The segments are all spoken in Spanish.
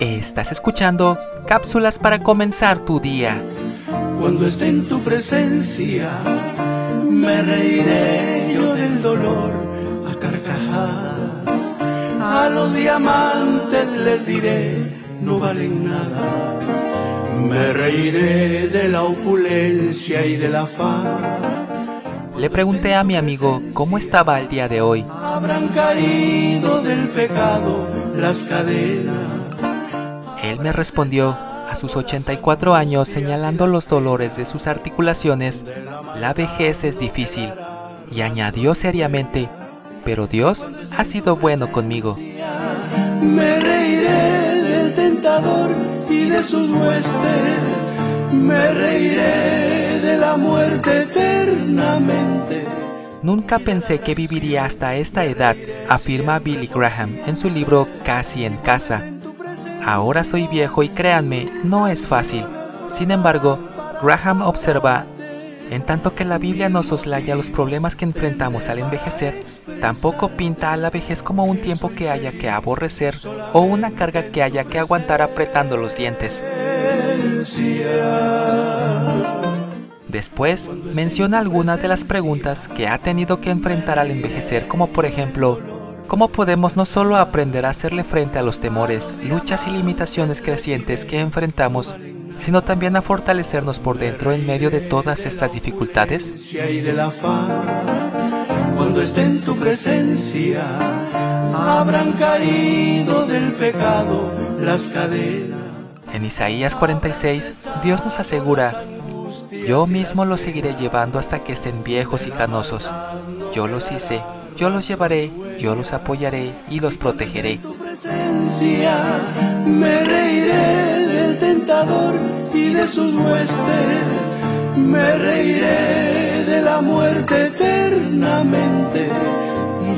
Estás escuchando cápsulas para comenzar tu día. Cuando esté en tu presencia, me reiré yo del dolor a carcajadas. A los diamantes les diré, no valen nada. Me reiré de la opulencia y de la fama. Le pregunté a mi amigo cómo estaba el día de hoy. Habrán caído del pecado las cadenas. Él me respondió a sus 84 años señalando los dolores de sus articulaciones. La vejez es difícil. Y añadió seriamente, pero Dios ha sido bueno conmigo. Me reiré del tentador y de sus huestes. Me reiré de la muerte eternamente. Nunca pensé que viviría hasta esta edad, afirma Billy Graham en su libro Casi en casa. Ahora soy viejo y créanme, no es fácil. Sin embargo, Graham observa, en tanto que la Biblia no soslaya los problemas que enfrentamos al envejecer, tampoco pinta a la vejez como un tiempo que haya que aborrecer o una carga que haya que aguantar apretando los dientes. Después menciona algunas de las preguntas que ha tenido que enfrentar al envejecer, como por ejemplo, ¿cómo podemos no solo aprender a hacerle frente a los temores, luchas y limitaciones crecientes que enfrentamos, sino también a fortalecernos por dentro en medio de todas estas dificultades? Cuando esté en tu presencia, habrán caído del pecado las cadenas. En Isaías 46, Dios nos asegura, yo mismo los seguiré llevando hasta que estén viejos y canosos. Yo los hice, yo los llevaré, yo los apoyaré y los protegeré. me reiré del tentador y de sus huestes. Me reiré de la muerte eternamente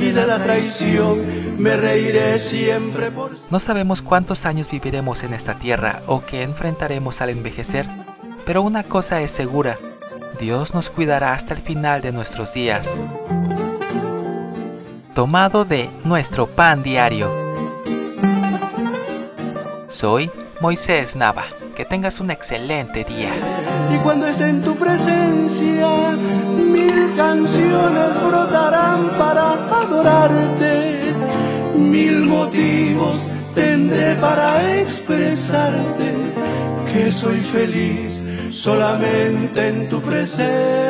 y de la traición. Me reiré siempre por No sabemos cuántos años viviremos en esta tierra o qué enfrentaremos al envejecer, pero una cosa es segura, Dios nos cuidará hasta el final de nuestros días. Tomado de nuestro pan diario. Soy Moisés Nava. Que tengas un excelente día. Y cuando esté en tu presencia, mil canciones brotarán para adorarte. Mil motivos tendré para expresarte que soy feliz solamente en tu presencia.